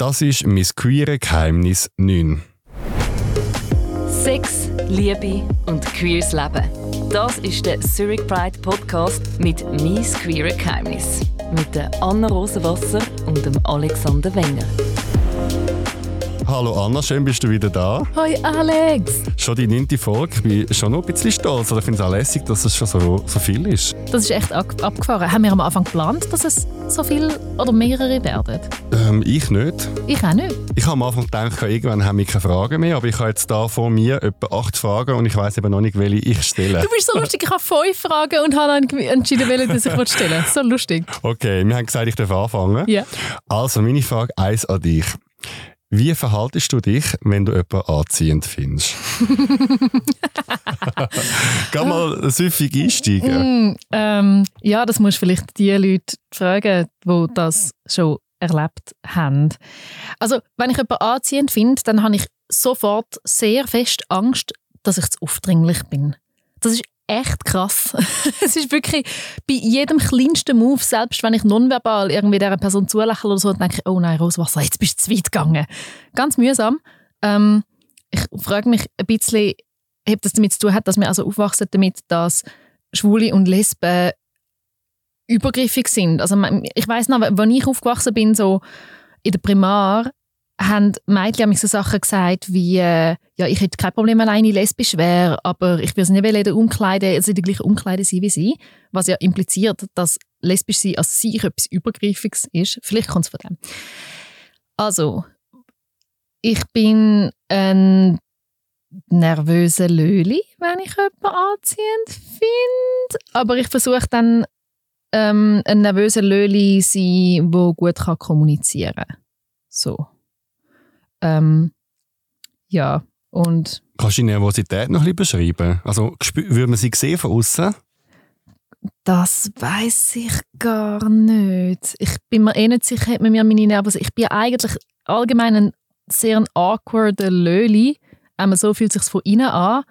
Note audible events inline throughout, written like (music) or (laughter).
Das ist mein queere Geheimnis 9. Sex, Liebe und queeres Leben. Das ist der Zurich Pride Podcast mit «Mies queere Geheimnis» mit der Anna Rosenwasser und dem Alexander Wenger. Hallo Anna, schön bist du wieder da. Hi Alex! Schon die neunte Folge. Ich bin schon noch ein bisschen stolz. Ich finde es auch lässig, dass es schon so, so viel ist. Das ist echt abgefahren. Haben wir am Anfang geplant, dass es so viel oder mehrere werden? Ähm, ich nicht. Ich auch nicht. Ich habe am Anfang gedacht, irgendwann haben wir keine Fragen mehr, aber ich habe jetzt da vor mir etwa acht Fragen und ich weiß eben noch nicht, welche ich stelle. Du bist so lustig. Ich habe fünf Fragen und habe dann entschieden, welche ich stellen So lustig. Okay, wir haben gesagt, ich darf anfangen. Ja. Also, meine Frage eins an dich. Wie verhaltest du dich, wenn du jemanden anziehend findest? (laughs) Kann mal süffig einsteigen? Mm, ähm, ja, das musst du vielleicht die Leute fragen, die das schon erlebt haben. Also, wenn ich jemanden anziehend finde, dann habe ich sofort sehr fest Angst, dass ich zu aufdringlich bin. Das ist echt krass. (laughs) es ist wirklich bei jedem kleinsten Move, selbst wenn ich nonverbal irgendwie dieser Person zulächle oder so, denke ich, oh nein, Roswasser, jetzt bist du zu weit gegangen. Ganz mühsam. Ähm, ich frage mich ein bisschen, ob das damit zu tun hat, dass wir also aufwachsen damit, dass Schwule und Lesben übergriffig sind. Also ich weiß noch, als ich aufgewachsen bin, so in der Primar, haben Mädchen so Sachen gesagt wie, äh, ja, ich hätte kein Problem, wenn eine lesbisch wäre, aber ich würde sie nicht in der Umkleide, also in der Umkleide sein wie sie, was ja impliziert, dass lesbisch sein als sich etwas Übergriffiges ist. Vielleicht kommt es von dem. Also, ich bin ein nervöser Löli, wenn ich jemanden anziehend finde, aber ich versuche dann ähm, ein nervöser Löli sein, der gut kommunizieren kann. So. Ähm, ja, und... Kannst du die Nervosität noch ein bisschen beschreiben? Also, würde man sie sehen von außen? Das weiß ich gar nicht. Ich bin mir eh nicht sicher, hat man mir meine Nervosität... Ich bin eigentlich allgemein ein sehr awkwarder Löli. Einmal so fühlt es sich von innen an.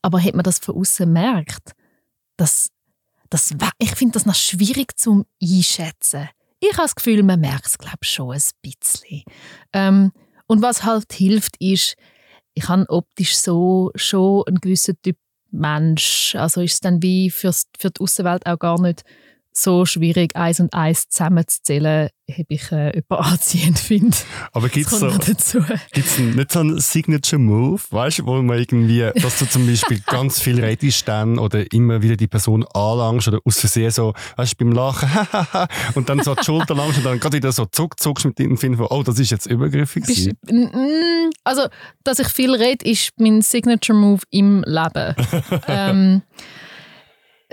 Aber hat man das von außen merkt, das, das, ich finde das noch schwierig zum einschätzen. Ich habe das Gefühl, man merkt es, glaube schon ein bisschen. Ähm, und was halt hilft, ist, ich habe optisch so schon einen gewissen Typ Mensch. Also ist es dann wie für's, für die Außenwelt auch gar nicht so schwierig, eins und eins zusammenzuzählen, habe ich äh, jemanden (laughs) anziehend finde. Aber gibt es so, gibt's nicht so einen Signature Move, weißt du, wo man irgendwie, dass du zum Beispiel (laughs) ganz viel redest dann oder immer wieder die Person anlangst oder aus Versehen so, weißt du, beim Lachen, (laughs) und dann so die Schulter langst und dann gerade wieder so zuck, zuckst mit dem Finden von, oh, das ist jetzt übergriffig. Bist, also, dass ich viel rede, ist mein Signature Move im Leben. ähm,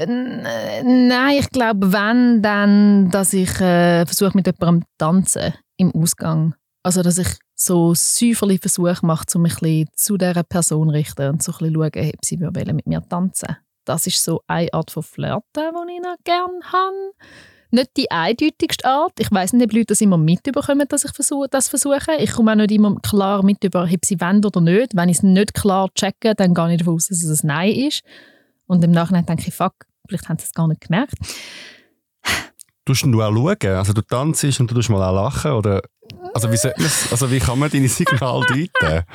Nein, ich glaube, wenn, dann, dass ich äh, versuche, mit jemandem zu tanzen im Ausgang. Also, dass ich so säuferlich Versuche mache, um mich ein zu dieser Person zu richten und so ein bisschen schauen, ob sie mit mir tanzen Das ist so eine Art von Flirten, die ich noch gerne habe. Nicht die eindeutigste Art. Ich weiß nicht, ob Leute das immer mitbekommen, dass ich das versuche. Ich komme auch nicht immer klar mit über, ob sie wollen oder nicht. Wenn ich es nicht klar checke, dann gehe ich davon aus, dass es ein Nein ist. Und im Nachhinein denke ich, fuck, Vielleicht haben sie es gar nicht gemerkt. Tust du auch schauen? Also du tanzt und du tust mal auch lachen? Oder, also, wie also wie kann man deine Signale deuten?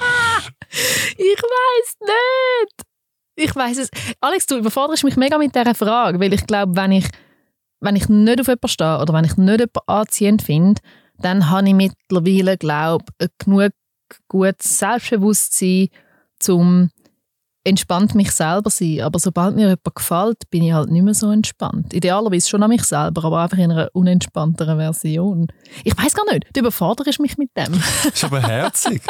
ich weiß nicht. Ich weiß es. Alex, du überforderst mich mega mit dieser Frage, weil ich glaube, wenn ich, wenn ich nicht auf jemanden stehe oder wenn ich nicht jemanden anziehend finde, dann habe ich mittlerweile, glaube ich, genug gutes Selbstbewusstsein, um entspannt mich selber sein. Aber sobald mir jemand gefällt, bin ich halt nicht mehr so entspannt. Idealerweise schon an mich selber, aber einfach in einer unentspannteren Version. Ich weiß gar nicht, du überforderst mich mit dem. das (laughs) ist aber herzig.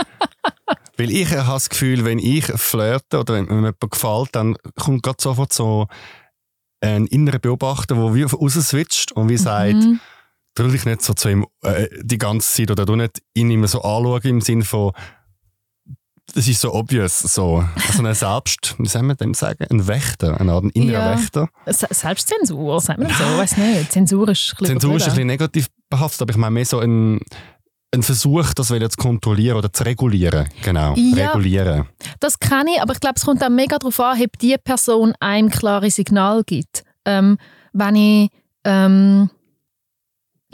Weil ich habe das Gefühl, wenn ich flirte oder wenn mir jemand gefällt, dann kommt gerade sofort so ein innerer Beobachter, der wie rausswitcht und wie sagt, mhm. du dich nicht so zu ihm äh, die ganze Zeit oder du nicht ihn immer so anschauen im Sinne von das ist so obvious, so. Also ein Selbst, wie soll man dem sagen? Ein Wächter, eine Art innerer ja. Wächter. Selbstzensur, sagt man so, weiß nicht. Zensur ist ein bisschen Zensur ist ein bisschen negativ behaftet, aber ich meine mehr so ein, ein Versuch, das zu kontrollieren oder zu regulieren. Genau, ja, regulieren. Das kann ich, aber ich glaube, es kommt auch mega darauf an, ob die Person einem klare Signal gibt. Ähm, wenn ich... Ähm,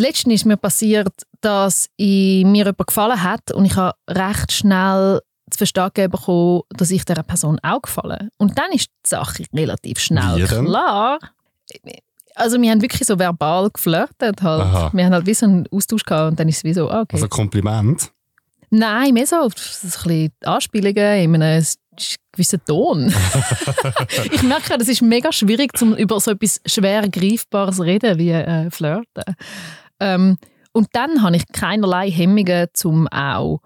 letztens ist mir passiert, dass ich, mir jemand gefallen hat und ich habe recht schnell zu verstehen bekommen, dass ich dieser Person auch gefalle. Und dann ist die Sache relativ schnell Wie denn? klar. Also wir haben wirklich so verbal geflirtet halt. Aha. Wir haben halt wie so einen Austausch gehabt und dann ist es wie so, ah, okay. Also Kompliment. Nein, mehr so, so ein bisschen Anspielungen in einem gewissen Ton. (laughs) ich merke, das ist mega schwierig, zum über so etwas schwer Greifbares reden wie äh, Flirten. Ähm, und dann habe ich keinerlei Hemmungen, um auch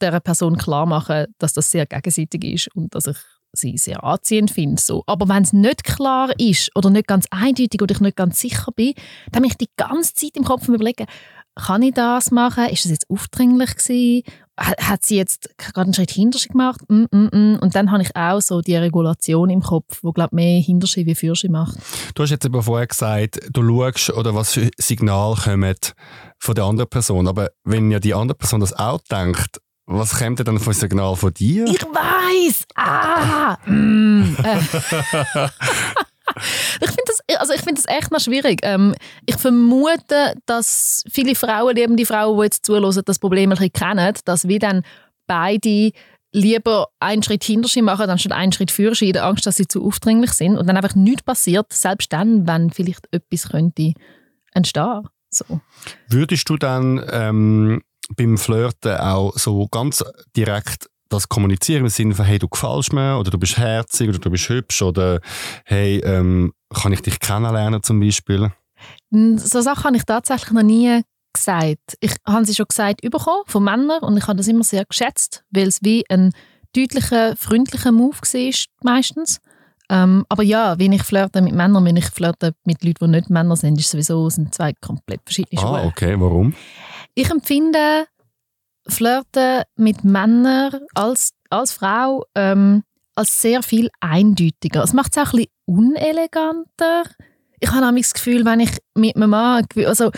dieser Person klar machen, dass das sehr gegenseitig ist und dass ich sie sehr anziehend finde. So. Aber wenn es nicht klar ist oder nicht ganz eindeutig oder ich nicht ganz sicher bin, dann bin ich die ganze Zeit im Kopf überlegen, kann ich das machen? Ist das jetzt aufdringlich gewesen? Hat sie jetzt gerade einen Schritt hinter sich gemacht? Mm, mm, mm. Und dann habe ich auch so die Regulation im Kopf, wo glaube mehr hinter sich wie für sich macht. Du hast jetzt eben vorher gesagt, du schaust, oder was für Signale kommen von der anderen Person. Aber wenn ja die andere Person das auch denkt, was kommt denn dann für ein Signal von dir? Ich weiß. Ah. Mm. (laughs) Äh. ich finde das, also ich finde das echt noch schwierig. Ähm, ich vermute, dass viele Frauen, eben die Frauen, die jetzt zuhören, das Problem ein bisschen kennen, dass wir dann beide lieber einen Schritt hinter sie machen, anstatt einen Schritt für sie, in der Angst, dass sie zu aufdringlich sind und dann einfach nichts passiert, selbst dann, wenn vielleicht etwas könnte entstehen. So. Würdest du dann ähm, beim Flirten auch so ganz direkt das kommunizieren im Sinne von, hey, du gefällst mir oder du bist herzig oder du bist hübsch oder hey, ähm, kann ich dich kennenlernen zum Beispiel? So Sachen habe ich tatsächlich noch nie gesagt. Ich habe sie schon gesagt bekommen von Männern und ich habe das immer sehr geschätzt, weil es wie ein deutlicher, freundlicher Move war meistens. Ähm, aber ja, wenn ich flirte mit Männern, wenn ich flirte mit Leuten, die nicht Männer sind, ist sowieso sind zwei komplett verschiedene Schuhe. Ah, okay, warum? Ich empfinde Flirten mit Männern als, als Frau ähm, als sehr viel eindeutiger. Es macht es auch ein bisschen uneleganter. Ich habe nämlich das Gefühl, wenn ich mit einem Mann, also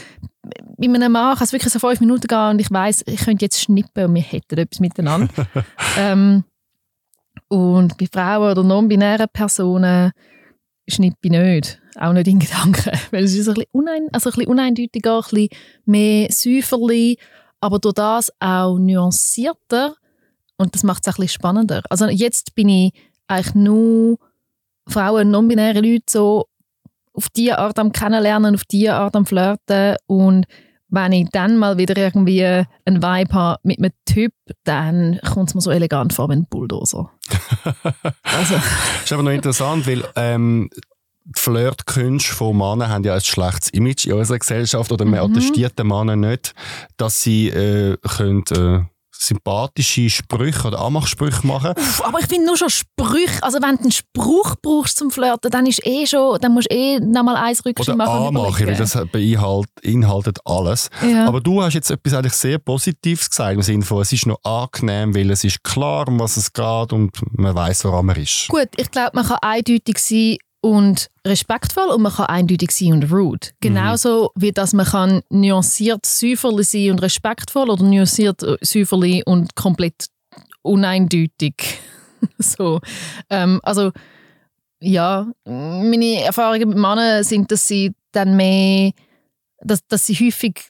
mit einem Mann kann es wirklich so fünf Minuten gehen und ich weiß, ich könnte jetzt schnippen und wir hätten etwas miteinander. (laughs) ähm, und bei Frauen oder non-binären Personen schnippe ich nicht. Auch nicht in Gedanken. (laughs) Weil es ist ein bisschen, unein, also ein bisschen uneindeutiger, ein bisschen mehr Säuferli, aber durch das auch nuancierter. Und das macht es ein bisschen spannender. Also jetzt bin ich eigentlich nur Frauen, non-binäre Leute so auf diese Art am Kennenlernen, auf diese Art am Flirten und wenn ich dann mal wieder irgendwie einen Vibe habe mit einem Typ, dann kommt es mir so elegant vor wie ein Bulldozer. (laughs) also. Das ist aber noch interessant, weil ähm, die Flirtkünste von Männern haben ja ein schlechtes Image in unserer Gesellschaft oder man Mhm. attestiert den Männern nicht, dass sie äh, können, äh, sympathische Sprüche oder Anmachsprüche machen Uff, aber ich finde nur schon Sprüche, also wenn du einen Spruch brauchst zum Flirten, dann ist eh schon, dann musst du eh nochmal eins Rückschritt oder machen. und anmachen, weil das beinhalt, beinhaltet alles. ja. Aber du hast jetzt etwas eigentlich sehr Positives gesagt, im Sinne von, es ist noch angenehm, weil es ist klar, um was es geht und man weiß, woran man ist. Gut, ich glaube, man kann eindeutig sein und respektvoll und man kann eindeutig sein und rude. Genauso wie dass man kann nuanciert säuferli sein und respektvoll oder nuanciert äh, säuferli und komplett uneindeutig. (laughs) so. Ähm, also ja, meine Erfahrungen mit Männern sind, dass sie dann mehr, dass, dass sie häufig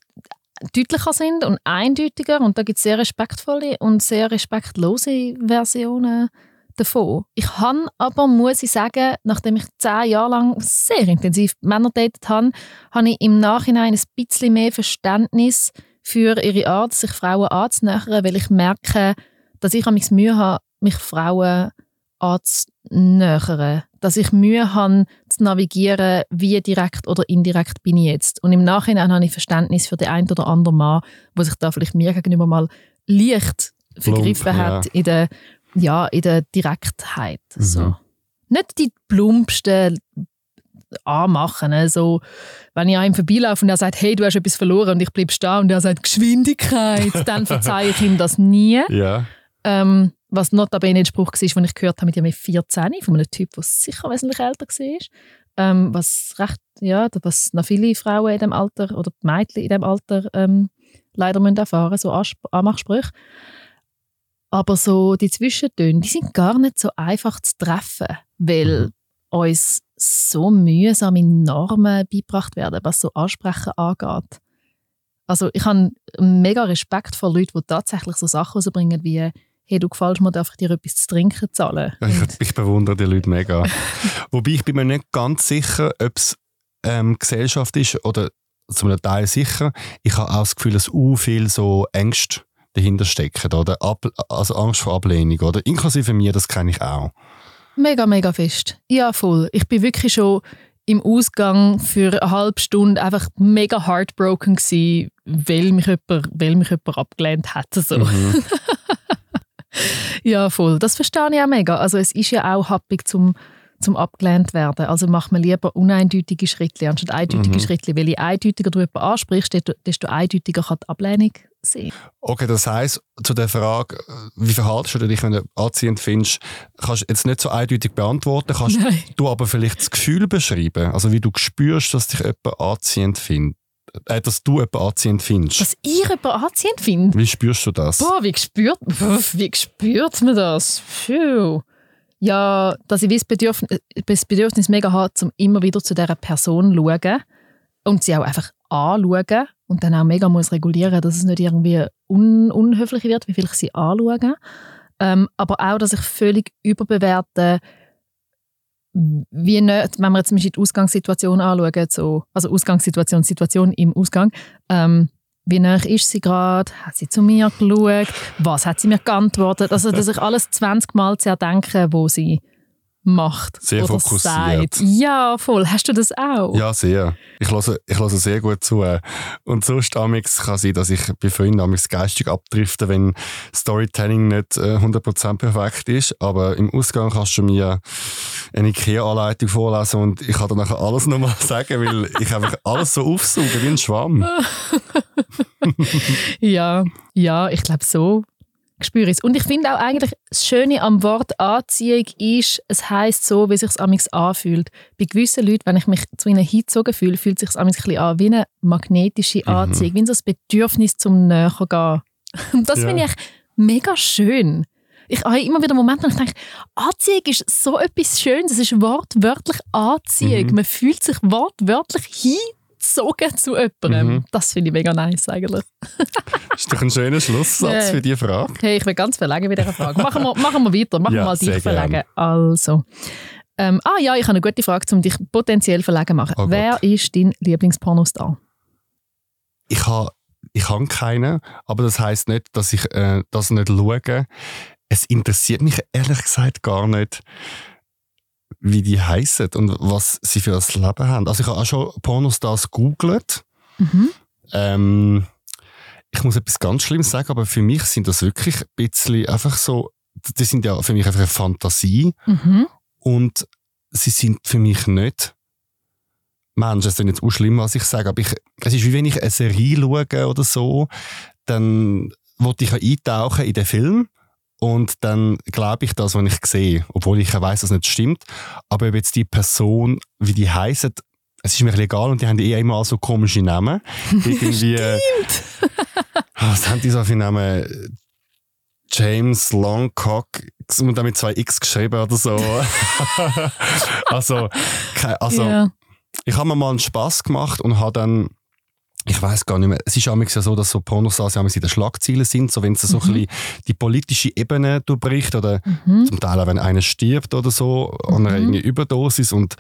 deutlicher sind und eindeutiger und da gibt es sehr respektvolle und sehr respektlose Versionen davon. Ich habe aber, muss ich sagen, nachdem ich zehn Jahre lang sehr intensiv Männer datet habe, habe ich im Nachhinein ein bisschen mehr Verständnis für ihre Art, sich Frauen anzunähern, weil ich merke, dass ich manchmal Mühe habe, mich Frauen anzunähern. Dass ich Mühe habe, zu navigieren, wie direkt oder indirekt bin ich jetzt. Und im Nachhinein habe ich Verständnis für den einen oder anderen Mann, der sich da vielleicht mir gegenüber mal leicht Plump, vergriffen hat ja. in der, ja, in der Direktheit. So. Mhm. Nicht die plumpsten anmachen. ne? So, wenn ich ihm vorbeilaufe und er sagt, hey, du hast etwas verloren und ich bleibe stehen und er sagt, Geschwindigkeit, dann (laughs) verzeihe ich ihm das nie. Ja. Ähm, was notabene ein Spruch war, den ich gehört habe mit mit 14, von einem Typ, der sicher wesentlich älter war. Ähm, was recht, ja, was noch viele Frauen in dem Alter oder Mädchen in dem Alter ähm, leider müssen erfahren, so Anmachsprüche. Aber so die Zwischentöne, die sind gar nicht so einfach zu treffen, weil uns so mühsame Normen beigebracht werden, was so Ansprechen angeht. Also ich habe mega Respekt vor Leuten, die tatsächlich so Sachen rausbringen wie hey, du gefällst mir, darf ich dir etwas zu trinken zahlen? Ja, ich, ich, bewundere die Leute mega. (laughs) Wobei ich bin mir nicht ganz sicher, ob es ähm, Gesellschaft ist oder zum Teil sicher. Ich habe auch das Gefühl, dass u viel so Ängste dahinter stecken, oder? Ab, also Angst vor Ablehnung, oder? Inklusive mir, das kenne ich auch. Mega, mega fest. Ja, voll. Ich bin wirklich schon im Ausgang für eine halbe Stunde einfach mega heartbroken gewesen, weil mich jemand, weil mich jemand abgelehnt hat. So. Mhm. (laughs) ja, voll. Das verstehe ich auch mega. Also es ist ja auch happig zum zum abgelehnt werden. Also macht man lieber uneindeutige Schritte anstatt eindeutige mhm. Schritte. Weil je eindeutiger du jemanden ansprichst, desto eindeutiger kann die Ablehnung sein. Okay, das heisst, zu der Frage, wie verhaltest du dich, wenn du anziehend findest, kannst du jetzt nicht so eindeutig beantworten, kannst Nein. du aber vielleicht das Gefühl beschreiben, also wie du spürst, dass dich jemand anziehend findet. Äh, dass du jemanden anziehend findest. Dass ich jemanden anziehend finde? Wie spürst du das? Boah, wie spürt, (laughs) wie spürt man das? Phew ja, dass ich das Bedürfnis, das Bedürfnis mega habe, um immer wieder zu dieser Person zu schauen und sie auch einfach anschauen und dann auch mega muss regulieren, dass es nicht irgendwie un unhöflich wird, wie viel ich sie anschaue. Ähm, aber auch, dass ich völlig überbewerte, wie nicht, wenn wir jetzt die Ausgangssituation anschauen, so, also Ausgangssituation, Situation im Ausgang, ähm, wie nah ist sie gerade? Hat sie zu mir geschaut? Was hat sie mir geantwortet? Also, dass ich alles 20 Mal zerdenke, wo sie macht. Sehr oder fokussiert. Sagt. Ja, voll. Hast du das auch? Ja, sehr. Ich höre, ich höre sehr gut zu. Und sonst amix kann sein, dass ich bei Freunden amix geistig abdrifte, wenn Storytelling nicht 100% äh, perfekt ist. Aber im Ausgang kannst du mir eine IKEA-Anleitung vorlesen und ich kann dann nachher alles nochmal (laughs) sagen, weil ich einfach alles so aufsauge wie ein Schwamm. (laughs) ja, ja, ich glaube so spüre es. Und ich finde auch eigentlich, das Schöne am Wort Anziehung ist, es heißt so, wie es sich amigs anfühlt. Bei gewissen Leuten, wenn ich mich zu ihnen hingezogen fühle, fühlt es sich ein bisschen an wie eine magnetische mhm. Anziehung, mhm. wie so ein Bedürfnis zum Näher gehen. (laughs) Und das ja. finde ich mega schön. Ich habe immer wieder Momente, wo ich denke, Anziehung ist so etwas Schönes. Es ist wortwörtlich Anziehung. Mhm. Man fühlt sich wortwörtlich hin gezogen zu jemandem. Mhm. Das finde ich mega nice eigentlich. das (laughs) ist doch ein schöner Schlusssatz für diese Frage. Hey, ich will ganz verlegen bei dieser Frage. Machen wir, machen wir weiter, machen wir ja, mal dich verlegen. Also, ähm, ah ja, ich habe eine gute Frage, um dich potenziell verlegen machen. Oh Wer ist dein Lieblingspornostar? Ich habe ich habe keinen, aber das heißt nicht, dass ich äh, das nicht schaue. Es interessiert mich ehrlich gesagt gar nicht wie die heißen und was sie für ein Leben haben. Also ich habe auch schon Pornostars googelt. Mhm. Ähm, ich muss etwas ganz Schlimmes sagen, aber für mich sind das wirklich ein bisschen einfach so, die sind ja für mich einfach eine Fantasie mhm. und sie sind für mich nicht Menschen, das ist nicht so schlimm, was ich sage, aber ich, es ist wie wenn ich eine Serie schaue oder so, dann wollte ich eintauchen in den Film und dann glaube ich das, was ich sehe, obwohl ich weiß, dass es nicht stimmt. Aber ob jetzt die Person, wie die heißen, es ist mir egal und die haben eh immer so komische Namen. (laughs) Irgendwie, äh, (laughs) was haben die so für Namen? James Longcock und dann mit zwei X geschrieben oder so. (laughs) also, also yeah. ich habe mir mal einen Spaß gemacht und habe dann ich weiß gar nicht mehr. Es ist ja so, dass so Pornostars in den Schlagzeilen sind, so wenn es so mhm. ein bisschen die politische Ebene bricht oder mhm. zum Teil auch, wenn einer stirbt oder so mhm. an einer mhm. Überdosis und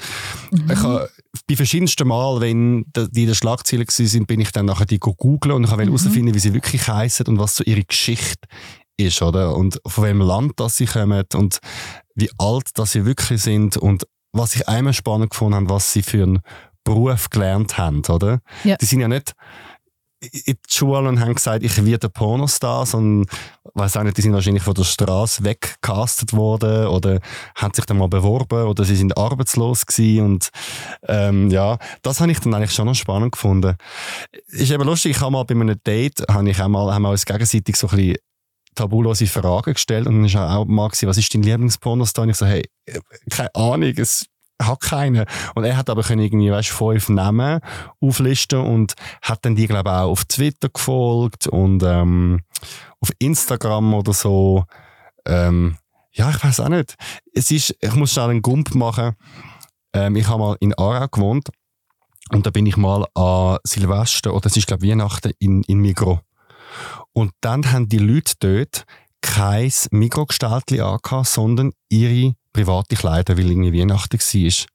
mhm. ich habe bei verschiedensten Mal, wenn die in den Schlagzeilen sind, bin ich dann nachher die googeln und ich habe mhm. herausfinden, wie sie wirklich heißen und was so ihre Geschichte ist, oder? Und von welchem Land das sie kommen und wie alt das sie wirklich sind und was ich einmal spannend gefunden habe, was sie für einen Beruf gelernt haben, oder? Ja. Die sind ja nicht in die Schule und haben gesagt, ich werde Pornostar, sondern weiß auch nicht, die sind wahrscheinlich von der Straße weggecastet worden oder haben sich dann mal beworben oder sie sind arbeitslos gewesen und ähm, ja, das habe ich dann eigentlich schon noch spannend gefunden. Ist eben lustig, ich habe mal bei einem Date, habe ich auch mal, haben wir uns gegenseitig so ein bisschen tabulose Fragen gestellt und dann war auch mal gewesen, was ist dein Lieblingspornostar? Und ich so, hey, keine Ahnung, es hat keinen. Und er hat aber können irgendwie, weißt, fünf Namen auflisten und hat dann die, glaube ich, auch auf Twitter gefolgt und ähm, auf Instagram oder so. Ähm, ja, ich weiß auch nicht. Es ist, ich muss schnell einen Gump machen. Ähm, ich habe mal in Aarau gewohnt Und da bin ich mal an Silvester, oder es ist glaube Weihnachten in, in Migros. Und dann haben die Leute dort kein Mikrogestaltli angehabt, sondern ihre private Kleider, weil irgendwie Weihnachten war.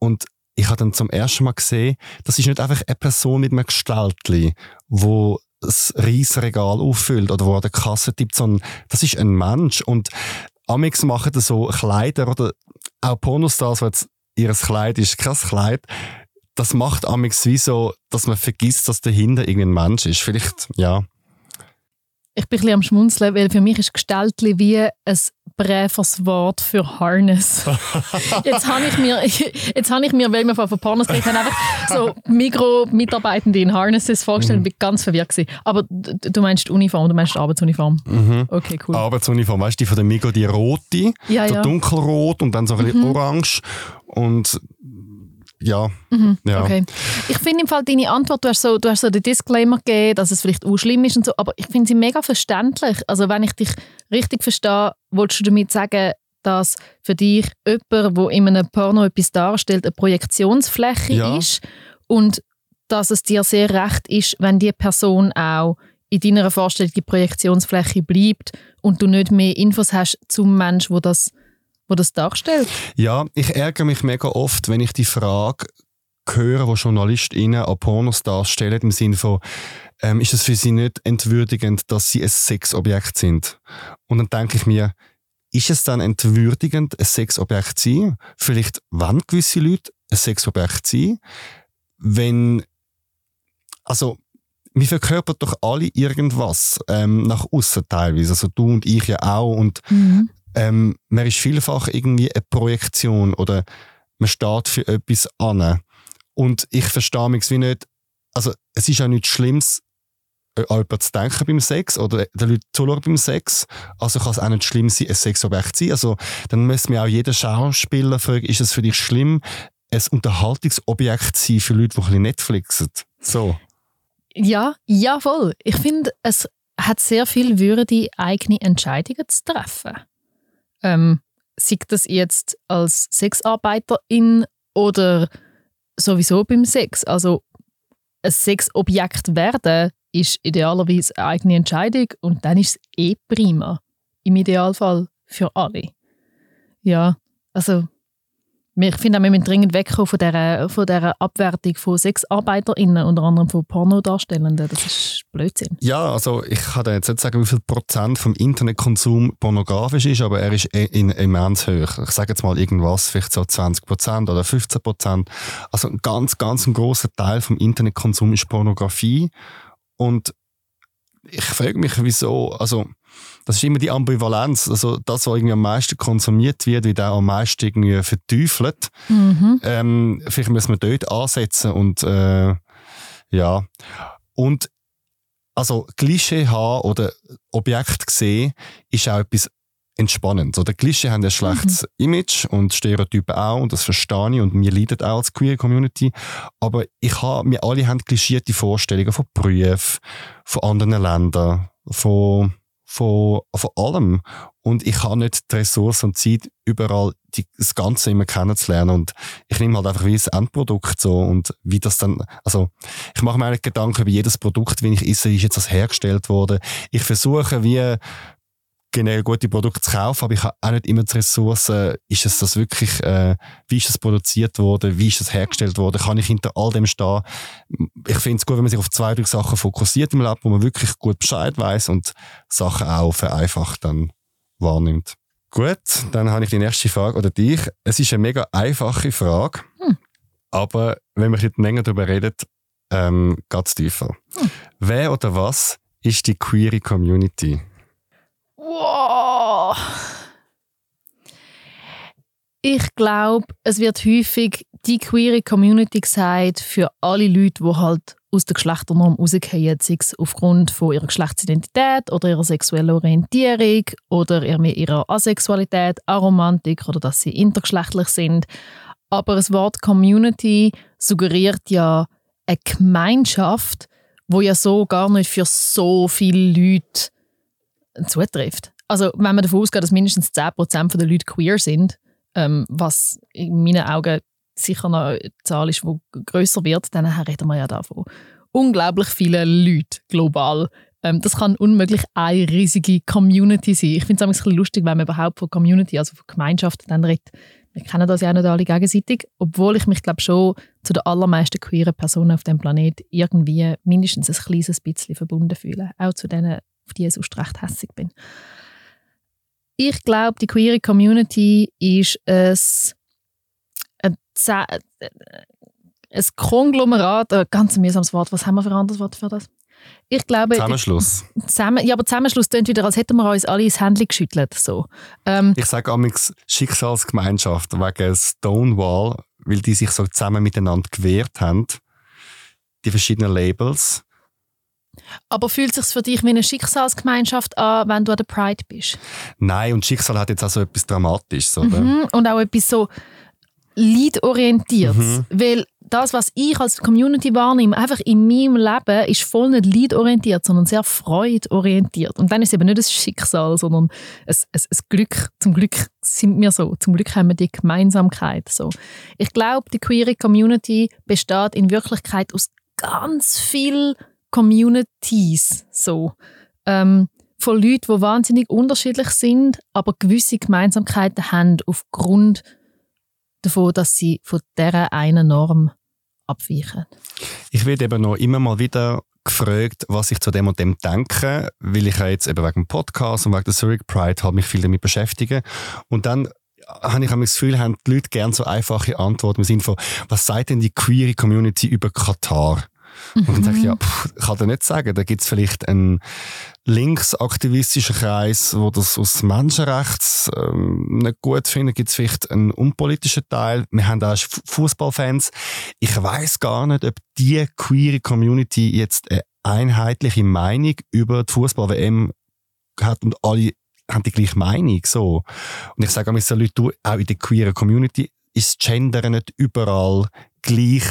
Und ich habe dann zum ersten Mal gesehen, das ist nicht einfach eine Person mit einem Gestaltli, wo das Reisregal auffüllt oder wo an der Kasse tippt, sondern das ist ein Mensch. Und Amix machen so Kleider oder auch Pornostars, wo jetzt ihr Kleid ist, kein Kleid, das macht Amix wie so, dass man vergisst, dass dahinter irgendein Mensch ist. Vielleicht, ja. Ich bin ein bisschen am Schmunzeln, weil für mich ist Gestaltli wie ein Präfers Wort für Harness. (laughs) jetzt habe ich mir, (laughs) jetzt habe ich mir, weil wir von Pornos geredet haben, einfach so Mikro-Mitarbeitende in Harnesses vorgestellt und mhm. bin ganz verwirrt gewesen. Aber du meinst die Uniform, du meinst die Arbeitsuniform. Mhm. Okay, cool. Arbeitsuniform, weißt du, die von der Migro, die rote, ja, so ja. dunkelrot und dann so ein bisschen mhm. orange und ja. Mhm, ja. Okay. Ich finde im Fall deine Antwort, du hast, so, du hast so den Disclaimer gegeben, dass es vielleicht auch schlimm ist und so, aber ich finde sie mega verständlich. Also wenn ich dich richtig verstehe, wolltest du damit sagen, dass für dich jemand, der in einem Porno etwas darstellt, eine Projektionsfläche ja. ist und dass es dir sehr recht ist, wenn die Person auch in deiner Vorstellung die Projektionsfläche bleibt und du nicht mehr Infos hast zum Menschen, wo das wo das darstellt? Ja, ich ärgere mich mega oft, wenn ich die Frage höre, die JournalistInnen an Pornostars stellen, im Sinne von, ähm, ist es für sie nicht entwürdigend, dass sie ein Sexobjekt sind? Und dann denke ich mir, ist es dann entwürdigend, ein Sexobjekt zu sein? Vielleicht wollen gewisse Leute ein Sexobjekt sein, wenn, also, wir verkörpern doch alle irgendwas ähm, nach außen teilweise. Also du und ich ja auch. Und mhm ähm, man ist vielfach irgendwie eine Projektion oder man steht für etwas an. Und ich verstehe mich wie nicht, also es ist ja nichts Schlimmes, äh, an jemanden zu denken beim Sex oder den Leuten zuschauen beim Sex. Also kann es auch nicht schlimm sein, ein Sexobjekt zu sein. Also dann müsste mir auch jeder Schauspieler fragen, ist es für dich schlimm, ein Unterhaltungsobjekt zu sein für Leute, die ein Netflixen? So. Ja, ja voll. Ich finde, es hat sehr viel Würde, eigene Entscheidungen zu treffen ähm, sei das jetzt als Sexarbeiterin oder sowieso beim Sex. Also ein Sexobjekt werden ist idealerweise eine eigene Entscheidung und dann ist es eh prima. Im Idealfall für alle. Ja, also ich finde auch, wir müssen dringend wegkommen von dieser, von dieser Abwertung von SexarbeiterInnen, unter anderem von Pornodarstellenden. Das ist Blödsinn. Ja, also ich kann jetzt nicht sagen, wie viel Prozent vom Internetkonsum pornografisch ist, aber er ist in, immens hoch. Ich sage jetzt mal irgendwas, vielleicht so 20 Prozent oder 15 Prozent. Also ein ganz, ganz ein großer Teil vom Internetkonsum ist Pornografie. Und ich frage mich, wieso, also das ist immer die Ambivalenz. Also das, was irgendwie am meisten konsumiert wird, wird auch am meisten irgendwie verteufelt. Mhm. Ähm, vielleicht müssen wir dort ansetzen und äh, ja. Und also Klischee haben oder Objekt sehen ist auch etwas entspannend. Oder Klischee haben ein schlechtes mhm. Image und Stereotypen auch und das verstehe ich und wir leiden auch als Queer Community. Aber ich habe, wir alle haben klischierte Vorstellungen von Berufen, von anderen Ländern, von von, von allem. Und ich habe nicht die Ressourcen und Zeit, überall die, das Ganze immer kennenzulernen. Und ich nehme halt einfach wie das Endprodukt so und wie das dann, also ich mache mir eigentlich Gedanken über jedes Produkt, wie ich esse, wie ist jetzt das hergestellt worden. Ich versuche wie generell gute Produkte zu kaufen, aber ich habe auch nicht immer die Ressourcen, ist es das wirklich, äh, wie ist es produziert worden, wie ist es hergestellt worden, kann ich hinter all dem stehen. Ich finde es gut, wenn man sich auf zwei, drei Sachen fokussiert im Lab, wo man wirklich gut Bescheid weiß und Sachen auch vereinfacht dann wahrnimmt. Gut, dann habe ich die nächste Frage oder dich. Es ist eine mega einfache Frage, hm. aber wenn man jetzt länger darüber redet, ähm, geht es tiefer. Hm. Wer oder was ist die Query Community? Ich glaube, es wird häufig die queere Community gesagt für alle Leute, die halt aus der Geschlechternorm rausgehen, sei es aufgrund von ihrer Geschlechtsidentität oder ihrer sexuellen Orientierung oder ihrer Asexualität, Aromantik oder dass sie intergeschlechtlich sind. Aber das Wort Community suggeriert ja eine Gemeinschaft, wo ja so gar nicht für so viele Leute zutrifft. Also wenn man davon ausgeht, dass mindestens 10% der Leute queer sind, ähm, was in meinen Augen sicher noch eine Zahl ist, die grösser wird, dann reden wir ja davon unglaublich viele Leute global. Ähm, das kann unmöglich eine riesige Community sein. Ich finde es ein bisschen lustig, wenn man überhaupt von Community, also von Gemeinschaft, dann redet. Wir kennen das ja auch nicht alle gegenseitig, obwohl ich mich glaube schon zu den allermeisten queeren Personen auf dem Planet irgendwie mindestens ein kleines bisschen verbunden fühle. Auch zu denen, auf die ich sonst recht hässig bin. Ich glaube, die queere Community ist ein, ein, ein Konglomerat, ein ganz mühsames Wort, was haben wir für ein anderes Wort für das? Ich glaube, Zusammenschluss. Zusammen, ja, aber Zusammenschluss klingt wieder, als hätten wir uns alle ins Händchen geschüttelt. So. Ähm, ich sage amigs Schicksalsgemeinschaft wegen Stonewall, weil die sich so zusammen miteinander gewehrt haben, die verschiedenen Labels. Aber fühlt es sich für dich wie eine Schicksalsgemeinschaft an, wenn du an der Pride bist? Nein, und Schicksal hat jetzt auch so etwas Dramatisches, oder? Mhm, und auch etwas so leidorientiert. Mhm. Weil das, was ich als Community wahrnehme, einfach in meinem Leben, ist voll nicht leidorientiert, sondern sehr freudorientiert. Und dann ist es eben nicht ein Schicksal, sondern ein, ein, ein, Glück. Zum Glück sind wir so. Zum Glück haben wir die Gemeinsamkeit. So. Ich glaube, die queere Community besteht in Wirklichkeit aus ganz vielen Communities. So. Ähm, von Leuten, die wahnsinnig unterschiedlich sind, aber gewisse Gemeinsamkeiten haben aufgrund davon, dass sie von dieser einen Norm abweichen. Ich werde eben noch immer mal wieder gefragt, was ich zu dem und dem denke, weil ich ja jetzt eben wegen dem Podcast und wegen der Zurich Pride halt mich viel damit beschäftige. Und dann habe ich das Gefühl, haben die Leute gerne so einfache Antworten im Sinne von, was sagt denn die queere Community über Katar? Und dann sage ich, ja, mhm. pff, kann dir nicht sagen. Da gibt es vielleicht einen linksaktivistischen Kreis, wo das aus Menschenrechts ähm, nicht gut findet. Gibt es vielleicht einen unpolitischen Teil. Wir haben auch Fußballfans. Ich weiß gar nicht, ob die queere Community jetzt eine einheitliche Meinung über die Fußball-WM hat und alle haben die gleiche Meinung. So. Und ich sage auch Leute, auch in der queeren Community ist Gender nicht überall gleich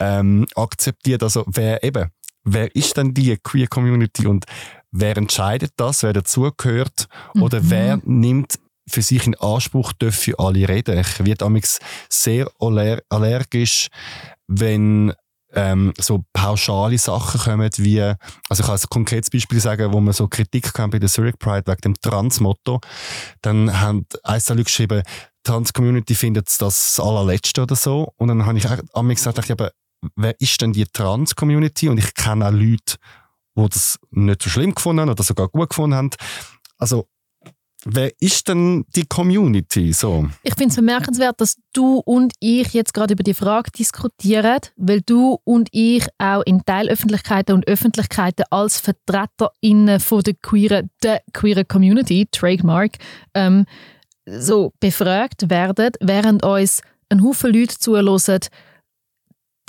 ähm, akzeptiert. Also wer eben, wer ist denn die Queer Community und wer entscheidet das, wer dazugehört mhm. oder wer nimmt für sich in Anspruch, dürfen alle reden. Ich werde amigs sehr allergisch, wenn ähm, so pauschale Sachen kommen wie, also ich kann ein konkretes Beispiel sagen, wo man so Kritik kam bei der Zurich Pride wegen dem Trans-Motto. Dann haben Leute geschrieben, Trans-Community findet das allerletzte oder so. Und dann habe ich auch gesagt, ja, aber wer ist denn die Trans-Community? Und ich kenne auch Leute, die das nicht so schlimm gefunden haben oder sogar gut gefunden haben. Also, wer ist denn die Community so? Ich finde es bemerkenswert, dass du und ich jetzt gerade über die Frage diskutieren, weil du und ich auch in Teilöffentlichkeiten und Öffentlichkeiten als VertreterInnen von der queeren, der queeren Community, Trademark, ähm, so befragt werden, während uns ein Haufen Leute zuhören,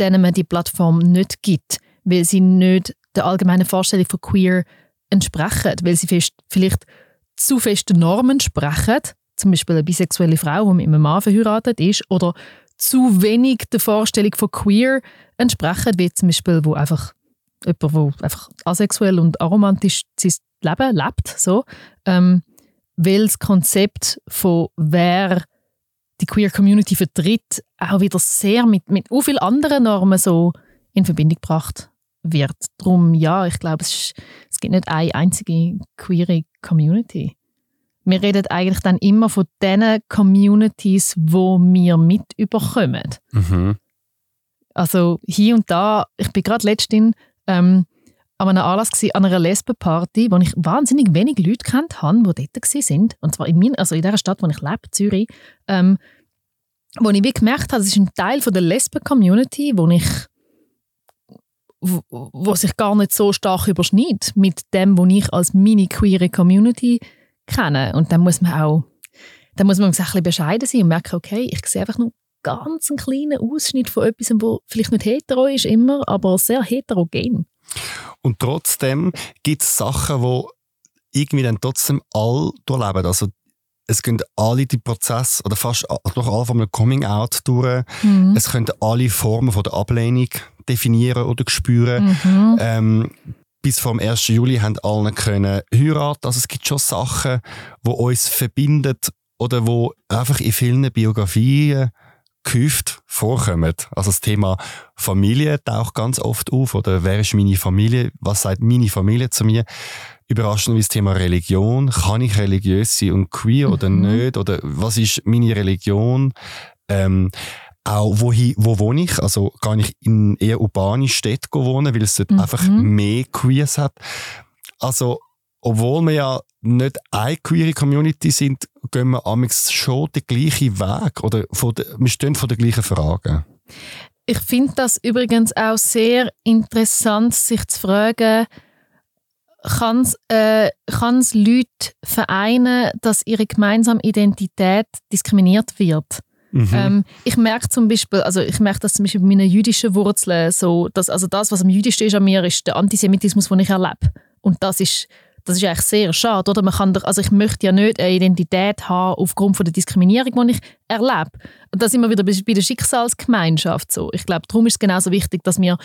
denen man die Plattform nicht gibt, weil sie nicht der allgemeinen Vorstellung von queer entsprechen, weil sie vielleicht zu festen Normen sprechen, zum Beispiel eine bisexuelle Frau, die mit einem Mann verheiratet ist, oder zu wenig der Vorstellung von queer entsprechen, wie zum Beispiel wo einfach jemand, der einfach asexuell und aromantisch sein Leben lebt, so, ähm, weil das Konzept von wer die Queer Community vertritt, auch wieder sehr mit, mit so vielen anderen Normen so in Verbindung gebracht wird. Darum, ja, ich glaube, es, es gibt nicht eine einzige queere Community. Wir reden eigentlich dann immer von den Communities, wo wir mit überkommen. Mhm. Also hier und da, ich bin gerade letztens ähm, an einem Anlass an einer Lesbenparty, wo ich wahnsinnig wenig Leute kennt habe, die dort sind. Und zwar in, mein, also in der Stadt, wo ich lebe, Zürich. Ähm, wo ich wie gemerkt habe, es ist ein Teil von der Lesben-Community, wo ich wo, wo sich gar nicht so stark überschneidet mit dem, was ich als meine queere Community kenne. Und dann muss man auch dann muss man ein bisschen bescheiden sein und merken, okay, ich sehe einfach nur ganz einen kleinen Ausschnitt von etwas, wo vielleicht nicht hetero ist immer, aber sehr heterogen. Und trotzdem gibt es Sachen, wo irgendwie dann trotzdem all durchleben. Also es gehen alle die Prozesse oder fast durch alle von einem Coming Out durch. Mhm. Es können alle Formen von der Ablehnung definieren oder spüren. Mhm. Ähm, bis vom 1. Juli haben alle können heiraten. Also es gibt schon Sachen, wo uns verbindet oder wo einfach in vielen Biografien gehäuft vorkommen. Also das Thema Familie taucht ganz oft auf. Oder wer ist meine Familie? Was sagt meine Familie zu mir? Überraschend wie das Thema Religion. Kann ich religiös sein und queer mhm. oder nicht? Oder was ist meine Religion? Ähm, auch wohin, wo wohne ich? Also kann ich in eher urbane Städte wohnen, weil es dort mhm. einfach mehr Queers hat. Also obwohl wir ja nicht eine queere Community sind, gehen wir amigs schon den gleichen Weg oder de, wir stehen vor den gleichen Fragen. Ich finde das übrigens auch sehr interessant, sich zu fragen, kann es äh, Leute vereinen, dass ihre gemeinsame Identität diskriminiert wird? Mhm. Ähm, ich merke zum Beispiel, also ich merke das zum Beispiel bei meinen jüdischen Wurzeln so, dass also das, was am jüdischsten ist an mir, ist der Antisemitismus, den ich erlebe. Und das ist das ist eigentlich sehr schade, oder? Man kann also ich möchte ja nicht eine Identität haben aufgrund von der Diskriminierung, die ich erlebe. Und da sind wir wieder bei der Schicksalsgemeinschaft so. Ich glaube, darum ist es genauso wichtig, dass wir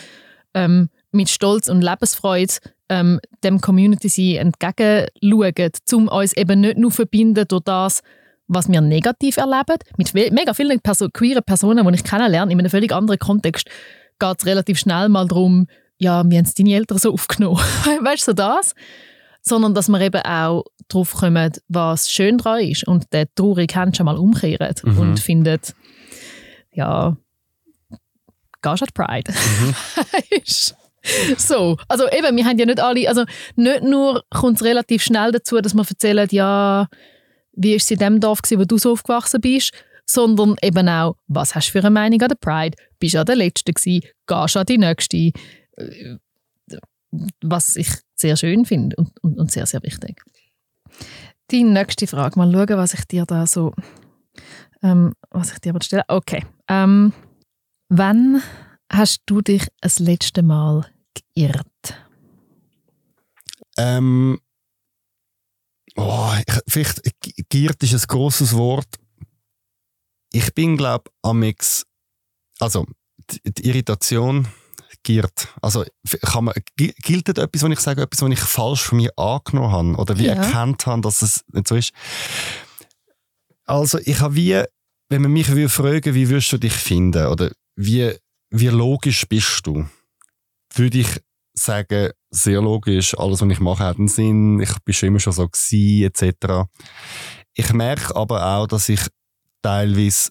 ähm, mit Stolz und Lebensfreude ähm, dem Community sein entgegenschauen, um uns eben nicht nur verbinden durch das, was wir negativ erleben. Mit mega vielen Perso queeren Personen, die ich kennenlerne, in einem völlig anderen Kontext, geht es relativ schnell mal darum, ja, wie haben deine Eltern so aufgenommen? (laughs) weißt du, das? Sondern dass wir eben auch darauf kommen, was schön daran ist und der traurige Hand schon mal umkehren mhm. und findet, ja, gehst an Pride. Mhm. (laughs) so, also eben, wir haben ja nicht alle, also nicht nur kommt es relativ schnell dazu, dass wir erzählen, ja, wie ist es in dem Dorf gewesen, wo du so aufgewachsen bist, sondern eben auch, was hast du für eine Meinung an der Pride? Bist du an der Letzten gewesen? Gehst du an die Nächste? Was ich sehr schön finde und, und, und, sehr, sehr wichtig. Die nächste Frage, mal schauen, was ich dir da so, ähm, was ich dir stelle. Okay. Ähm, wann hast du dich das letzte Mal geirrt? Ähm, oh, ich, vielleicht, geirrt ist ein großes Wort. Ich bin, glaube ich, also die, die Irritation giert. Also kann man, gilt das etwas, wenn ich sage, etwas, was ich falsch von mir angenommen habe oder wie ja. erkannt habe, dass es nicht so ist? Also ich habe wie, wenn man mich würde fragen, wie würdest du dich finden oder wie, wie logisch bist du, würde ich sagen, sehr logisch, alles, was ich mache, hat einen Sinn, ich bin schon immer schon so gewesen, etc. Ich merke aber auch, dass ich teilweise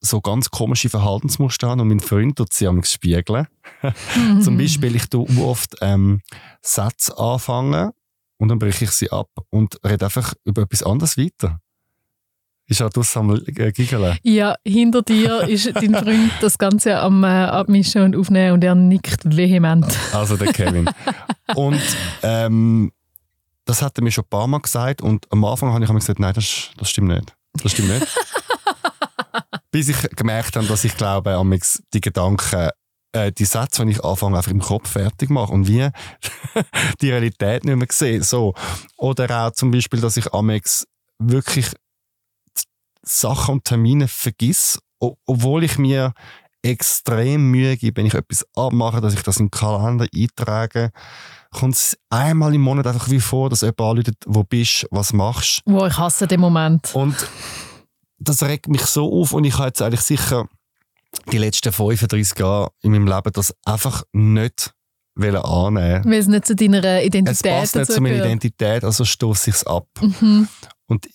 so ganz komische Verhaltensmuster haben und mein Freund tut sie am spiegeln. Zum Beispiel, ich tue oft ähm, Sätze anfangen und dann breche ich sie ab und rede einfach über etwas anderes weiter. Ist auch das am äh, Giggeln? Ja, hinter dir ist dein Freund das Ganze am äh, Abmischen und Aufnehmen und er nickt vehement. Also der Kevin. und ähm, das hat er mir schon ein paar Mal gesagt und am Anfang habe ich gesagt, nein, das, das stimmt nicht. Das stimmt nicht. Bis ich gemerkt habe, dass ich glaube, die Gedanken, äh, die Sätze, die ich anfange, einfach im Kopf fertig mache und wie (laughs) die Realität nicht mehr sehe. So. Oder auch zum Beispiel, dass ich amex wirklich Sachen und Termine vergiss, obwohl ich mir extrem Mühe gebe, wenn ich etwas abmache, dass ich das im Kalender eintrage, kommt es einmal im Monat einfach wie vor, dass jemand anruft, wo bist, was machst. Wo ich hasse den Moment. Und das regt mich so auf und ich habe jetzt eigentlich sicher die letzten 35 Jahre in meinem Leben das einfach nicht annehmen Weil es nicht zu deiner Identität Es passt nicht zu meiner Identität, also stoße ich es ab. Mhm. Und,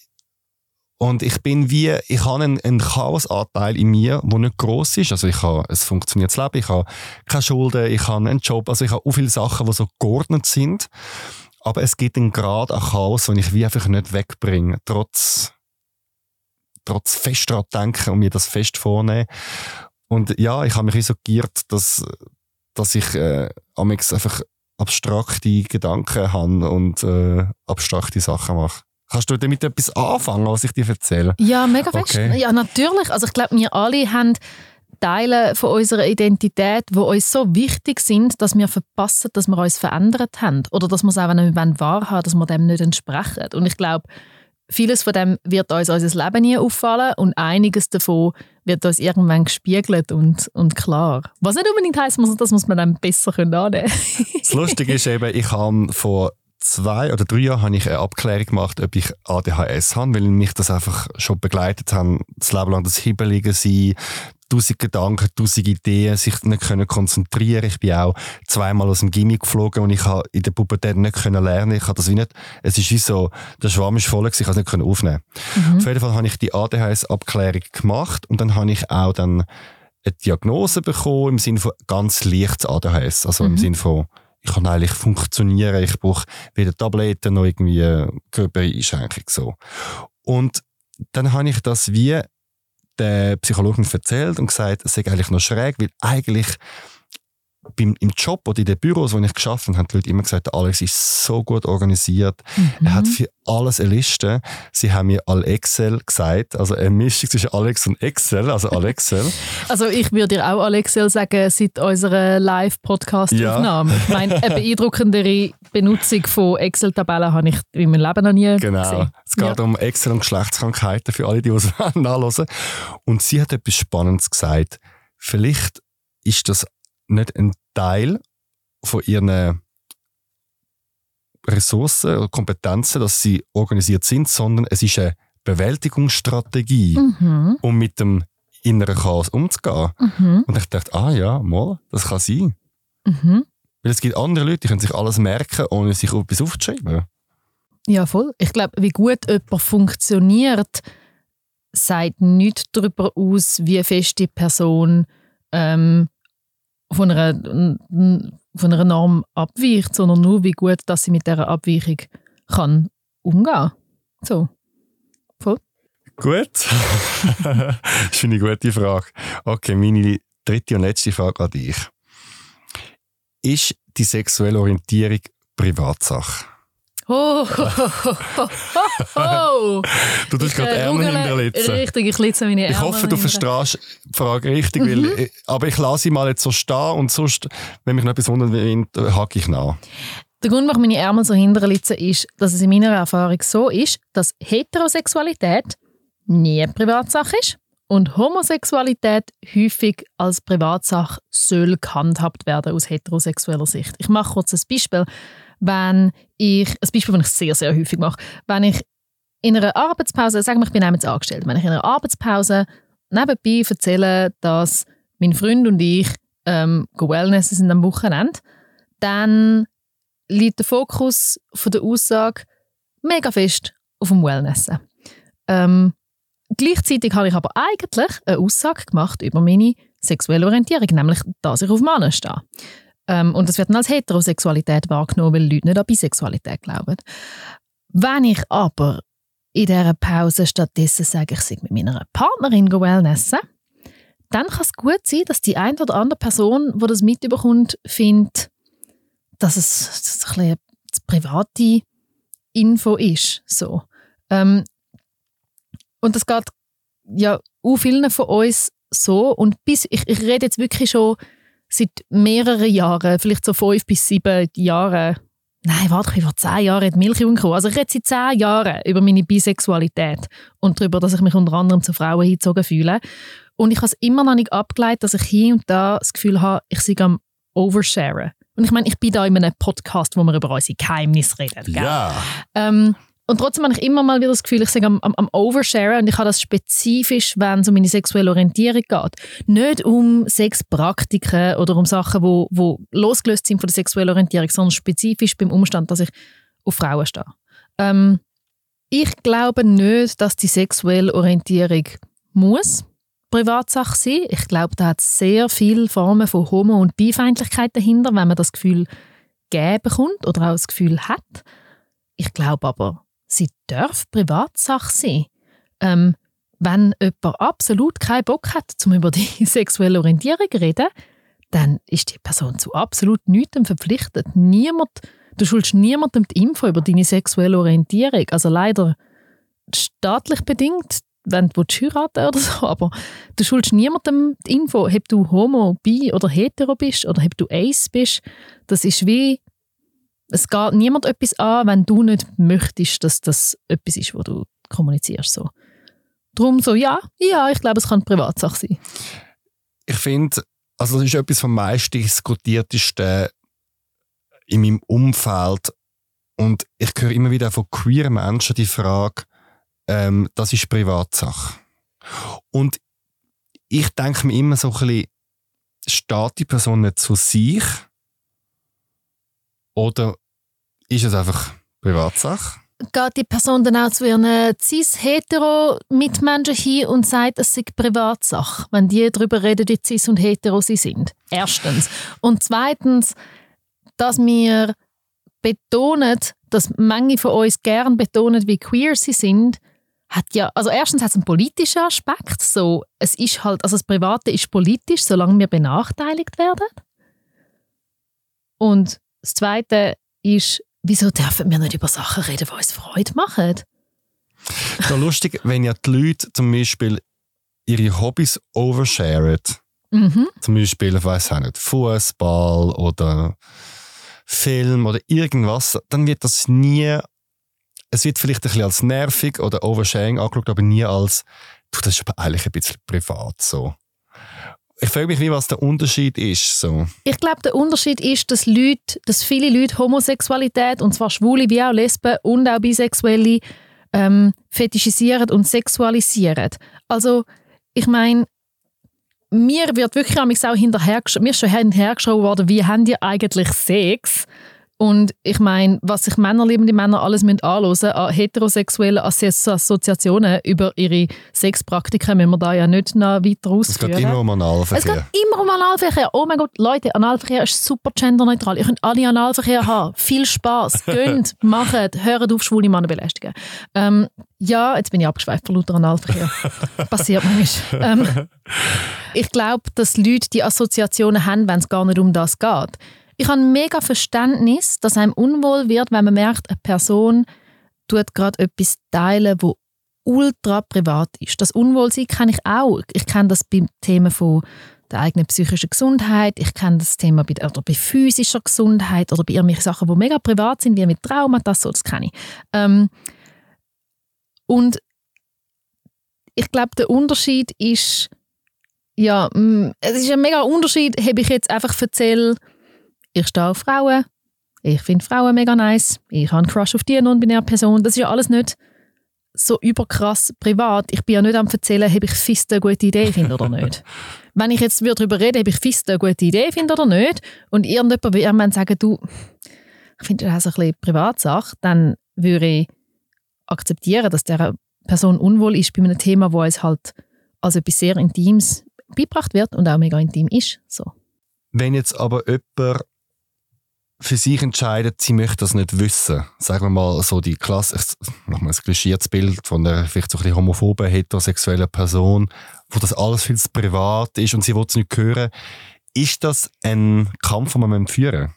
und ich bin wie, ich habe einen, einen Chaosanteil in mir, der nicht groß ist. Also ich habe ein funktioniertes Leben, ich habe keine Schulden, ich habe einen Job, also ich habe auch viele Sachen, die so geordnet sind. Aber es gibt einen Grad an Chaos, den ich wie einfach nicht wegbringe, trotz trotz fest daran denken und mir das fest vornehmen. Und ja, ich habe mich so geirrt, dass, dass ich äh, einfach abstrakte Gedanken habe und äh, abstrakte Sachen mache. Kannst du damit etwas anfangen, was ich dir erzähle? Ja, mega fest. Okay. Ja, natürlich. Also ich glaube, wir alle haben Teile von unserer Identität, die uns so wichtig sind, dass wir verpassen, dass wir uns verändert haben. Oder dass wir es auch nicht wahrhaben dass wir dem nicht entsprechen. Und ich glaube, Vieles von dem wird uns unser Leben nie auffallen und einiges davon wird uns irgendwann gespiegelt und, und klar. Was nicht unbedingt heisst, dass wir es dann besser annehmen können. das Lustige ist eben, ich habe vor zwei oder drei Jahren habe ich eine Abklärung gemacht, ob ich ADHS habe, weil mich das einfach schon begleitet hat, das Leben lang das Hibbelige sein, tausend Gedanken, tausend Ideen, sich nicht können konzentrieren. Ich bin auch zweimal aus dem Gimmick geflogen und ich habe in der Pubertät nicht können lernen. Ich habe das wie nicht, es ist wie so, der Schwamm ist voll ich habe es nicht können aufnehmen. Mhm. Auf jeden Fall habe ich die ADHS-Abklärung gemacht und dann habe ich auch dann eine Diagnose bekommen im Sinne von ganz leichtes ADHS. Also mhm. im Sinne von, ich kann eigentlich funktionieren, ich brauche weder Tabletten noch irgendwie Körpereinschränkung so. Und dann habe ich das wie der Psychologin erzählt und gesagt, es sei eigentlich noch schräg, weil eigentlich beim, im Job oder in den Büros, wo ich geschafft habe, haben die Leute immer gesagt, Alex ist so gut organisiert. Mhm. Er hat für alles eine Liste. Sie haben mir all Excel gesagt, also eine Mischung zwischen Alex und Excel, also Alexel. (laughs) also ich würde dir auch Alexel sagen, seit unserer Live-Podcast-Aufnahme. Ja. Ich meine, eine beeindruckendere Benutzung von Excel-Tabellen habe ich in meinem Leben noch nie genau. gesehen. Genau. Es geht ja. um Excel und Geschlechtskrankheiten für alle, die es (laughs) nachlesen. Und sie hat etwas Spannendes gesagt. Vielleicht ist das nicht ein Teil von ihren Ressourcen oder Kompetenzen, dass sie organisiert sind, sondern es ist eine Bewältigungsstrategie, mhm. um mit dem inneren Chaos umzugehen. Mhm. Und ich dachte, ah ja, mal, das kann sein. Mhm. Weil es gibt andere Leute, die können sich alles merken, ohne sich etwas aufzuschreiben. Ja, voll. Ich glaube, wie gut jemand funktioniert, sagt nicht darüber aus, wie fest die Person ähm, von einer, von einer Norm abweicht, sondern nur, wie gut dass sie mit dieser Abweichung kann umgehen So. Voll. Gut. das (laughs) ist eine gute Frage. Okay, meine dritte und letzte Frage an dich. Ist die sexuelle Orientierung Privatsache? Oh, ho, ho, ho, du tust gerade Ärmel hinterlitzen. Richtig, ich litze meine Ärmel. Ich hoffe, du verstehst die Frage richtig, mhm. weil, äh, aber ich lasse sie mal jetzt so stehen und sonst, wenn mich noch etwas wundert, hake ich nach. Der Grund, warum meine Ärmel so hinterlitzen, ist, dass es in meiner Erfahrung so ist, dass Heterosexualität nie eine Privatsache ist und Homosexualität häufig als Privatsache soll gehandhabt werden aus heterosexueller Sicht. Ich mache kurz ein Beispiel wenn ich, ein Beispiel, das ich sehr, sehr häufig mache, wenn ich in einer Arbeitspause, sagen wir, ich bin jetzt angestellt, wenn ich in einer Arbeitspause nebenbei erzähle, dass mein Freund und ich ähm, Wellness sind am Wochenende, dann liegt der Fokus von der Aussage mega fest auf dem Wellness. Ähm, gleichzeitig habe ich aber eigentlich eine Aussage gemacht über meine sexuelle Orientierung, nämlich, dass ich auf Männer stehe. Ähm, und das wird dann als Heterosexualität wahrgenommen, weil Leute nicht an Bisexualität glauben. Wenn ich aber in dieser Pause stattdessen sage, ich sei mit meiner Partnerin Wellnessen, dann kann es gut sein, dass die eine oder andere Person, die das mitbekommt, findet, dass es, dass ein bisschen private Info ist. So. Ähm, und das geht ja auch vielen von uns so. Und bis, ich, ich rede jetzt wirklich schon seit mehreren Jahren, vielleicht so fünf bis sieben Jahren, nein, warte, ich war zehn Jahre in Milch gekommen. Also ich rede seit zehn Jahren über meine Bisexualität und darüber, dass ich mich unter anderem zu Frauen hingezogen fühle. Und ich habe es immer noch nicht abgeleitet, dass ich hier und da das Gefühl habe, ich sei am Oversharen. Und ich meine, ich bin da in einem Podcast, wo wir über unsere Geheimnisse reden. Gell? Ja. Ähm, und trotzdem habe ich immer mal wieder das Gefühl, ich sage am, am, am Oversharen und ich habe das spezifisch, wenn es um meine sexuelle Orientierung geht. Nicht um Sexpraktiken oder um Sachen, wo, wo losgelöst sind von der sexuellen Orientierung, sondern spezifisch beim Umstand, dass ich auf Frauen stehe. Ähm, ich glaube nicht, dass die sexuelle Orientierung muss Privatsache sein. Ich glaube, da hat sehr viele Formen von Homo- und Bifeindlichkeit dahinter, wenn man das Gefühl geben bekommt oder auch das Gefühl hat. Ich glaube aber, sie darf Privatsache sein. Ähm, wenn jemand absolut keinen Bock hat, um über die (laughs) sexuelle Orientierung zu reden, dann ist die Person zu absolut nichts verpflichtet. Niemand, du schuldest niemandem die Info über deine sexuelle Orientierung. Also leider staatlich bedingt, wenn du heiraten oder so, aber du schuldest niemandem die Info, ob du homo, bi oder hetero bist oder ob du ace bist. Das ist wie es geht niemand etwas an, wenn du nicht möchtest, dass das etwas ist, wo du kommunizierst. So. Darum so, ja, ja, ich glaube, es kann Privatsache sein. Ich finde, also das ist etwas vom meist diskutiertesten in meinem Umfeld und ich höre immer wieder von queeren Menschen die Frage, ähm, das ist Privatsache. Und ich denke mir immer so ein bisschen, steht die Person nicht zu sich? Oder ist es einfach Privatsache? Geht die Person dann auch zu ihren cis-hetero-Mitmenschen hin und sagt, es sei Privatsache, wenn die darüber reden, wie cis und hetero sie sind? Erstens. Und zweitens, dass wir betonen, dass manche von uns gern betonen, wie queer sie sind, hat ja, also erstens hat es einen politischen Aspekt, so, es ist halt, also das Private ist politisch, solange wir benachteiligt werden. Und das Zweite ist, wieso dürfen wir nicht über Sachen reden, die uns Freude machen? Es ist lustig, wenn ja die Leute zum Beispiel ihre Hobbys oversharen. Mhm. Zum Beispiel, ich weiß auch nicht, Fußball oder Film oder irgendwas, dann wird das nie, es wird vielleicht ein bisschen als nervig oder oversharing angeschaut, aber nie als, du, das ist aber eigentlich ein bisschen privat so. Ich frage mich, wie was der Unterschied ist. So. Ich glaube, der Unterschied ist, dass, Leute, dass viele Leute Homosexualität, und zwar Schwule wie auch Lesben und auch Bisexuelle, ähm, fetischisieren und sexualisieren. Also, ich meine, mir wird wirklich auch hinterher, mir schon hinterhergeschaut worden, wie haben die eigentlich Sex? Und ich meine, was sich Männer, liebende Männer alles müssen anhören an heterosexuelle Assoziationen über ihre Sexpraktiken, müssen wir da ja nicht noch weiter ausführen. Es geht immer um Analverkehr. Es geht immer um Analverkehr. Oh mein Gott, Leute, Analverkehr ist super genderneutral. Ihr könnt alle Analverkehr (laughs) haben. Viel Spaß. Gönnt, macht, hört auf, schwule Männer belästigen. Ähm, ja, jetzt bin ich abgeschweift von lauter Analverkehr. (laughs) Passiert manchmal. Ähm, ich glaube, dass Leute die Assoziationen haben, wenn es gar nicht um das geht. Ich habe mega Verständnis, dass einem unwohl wird, wenn man merkt, eine Person tut gerade etwas teilen, wo ultra privat ist. Das Unwohlsein kenne ich auch. Ich kenne das beim Thema von der eigenen psychischen Gesundheit. Ich kenne das Thema bei, oder bei physischer Gesundheit oder bei irgendwelchen Sachen, die mega privat sind, wie mit Traumata, so, das kenne ich. Ähm, und ich glaube, der Unterschied ist, ja, mm, es ist ein mega Unterschied, habe ich jetzt einfach erzählt, ich stehe auf Frauen, ich finde Frauen mega nice, ich habe einen Crush auf die non-binäre Person. Das ist ja alles nicht so überkrass privat. Ich bin ja nicht am erzählen, ob ich Fist eine gute Idee finde oder nicht. (laughs) Wenn ich jetzt darüber rede, ob ich Fist eine gute Idee finde oder nicht, und irgendjemand würde irgendwann sagen, du, ich finde das ein bisschen Privatsache, dann würde ich akzeptieren, dass der Person unwohl ist bei einem Thema, wo es halt als etwas sehr Intimes beigebracht wird und auch mega intim ist. So. Wenn jetzt aber jemand für sich entscheidet, sie möchte das nicht wissen. Sagen wir mal so die Klasse, nochmal ein klischiertes Bild von einer vielleicht so ein bisschen homophoben, heterosexuellen Person, wo das alles viel zu privat ist und sie will es nicht hören. Ist das ein Kampf, den man führen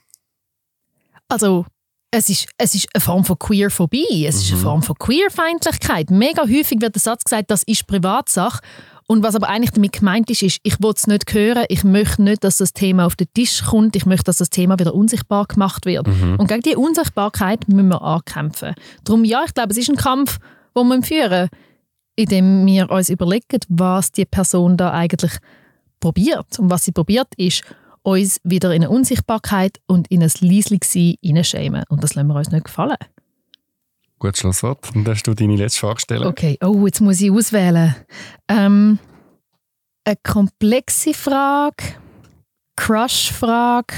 Also, es ist, es ist eine Form von Queerphobie, es mhm. ist eine mhm. Form von Queerfeindlichkeit. Mega häufig wird der Satz gesagt, das ist Privatsache. Und was aber eigentlich damit gemeint ist, ist, ich will es nicht hören, ich möchte nicht, dass das Thema auf den Tisch kommt, ich möchte, dass das Thema wieder unsichtbar gemacht wird. Mhm. Und gegen diese Unsichtbarkeit müssen wir ankämpfen. Darum ja, ich glaube, es ist ein Kampf, den wir führen, indem wir uns überlegen, was die Person da eigentlich probiert. Und was sie probiert, ist, uns wieder in eine Unsichtbarkeit und in ein Leislich-Sein hineinschämen. Und das lassen wir uns nicht gefallen. Gut, Schlusswort. Dann darfst du deine letzte Frage stellen. Okay, oh, jetzt muss ich auswählen. Ähm, eine komplexe Frage, Crush-Frage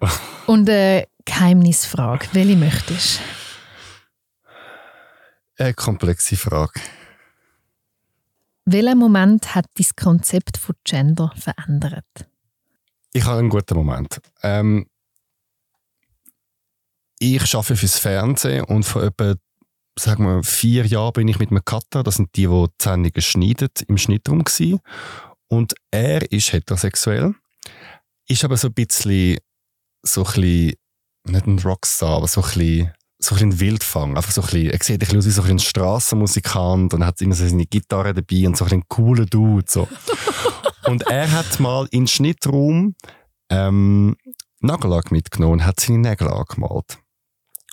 (laughs) und eine Geheimnisfrage. Welche möchtest du? Eine komplexe Frage. Welcher Moment hat dein Konzept von Gender verändert? Ich habe einen guten Moment. Ähm, ich arbeite fürs Fernsehen und vor etwa sagen wir, vier Jahren bin ich mit einem Cutter, das sind die, die die Sendungen schneiden, im Schnittraum gewesen. Und er ist heterosexuell, ist aber so ein bisschen, so ein bisschen, nicht ein Rockstar, aber so ein bisschen, so ein, ein Wildfang. Einfach so ein bisschen, er sieht ein bisschen aus wie so ein Strassenmusikant und hat immer so seine Gitarre dabei und so ein, cooler Dude. So. (laughs) und er hat mal in Schnittraum ähm, Nagellack mitgenommen und hat seine Nägel angemalt.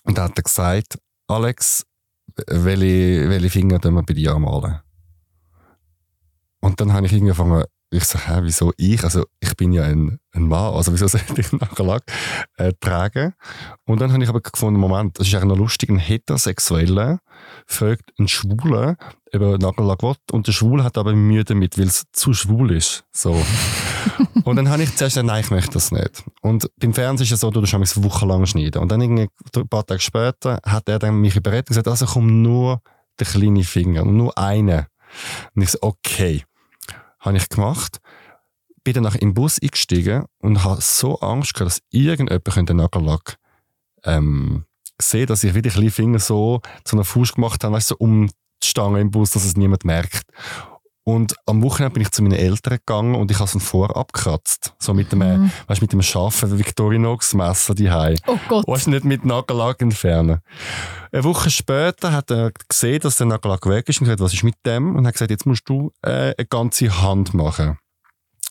Und dann hat er gesagt, Alex, welche, welche Finger tun wir bei dir anmalen? Und dann habe ich angefangen, ich so, hä, wieso ich? Also ich bin ja ein, ein Mann, also wieso (laughs) sollte ich Nagellack äh, tragen? Und dann habe ich aber gefunden, Moment, das ist eigentlich noch lustig, ein Heterosexueller fragt ein Schwuler, ob er Nagellack will. Und der Schwul hat aber Mühe damit, weil es zu schwul ist. So. (laughs) und dann habe ich zuerst gesagt, nein, ich möchte das nicht. Und beim Fernsehen ist es so, du musst es wochenlang schneiden. Und dann irgendwie ein paar Tage später hat er dann mich überredet und gesagt, also komm nur der kleine Finger, nur einen. Und ich so, okay. Habe ich gemacht bin dann den Bus eingestiegen und habe so Angst gehabt, dass irgendjemand den Nagellack ähm, sehen dass ich wieder die Finger so zu einer Fuß gemacht habe, weißt, so um die Stange im Bus, dass es niemand merkt. Und am Wochenende bin ich zu meinen Eltern gegangen und ich habe es vorab gekratzt. So mit dem, mhm. weißt, mit dem scharfen Victorinox Messer die Oh Gott. Weißt nicht mit Nagellack entfernen. Eine Woche später hat er gesehen, dass der Nagellack weg ist und gesagt, was ist mit dem? Und hat gesagt, jetzt musst du äh, eine ganze Hand machen.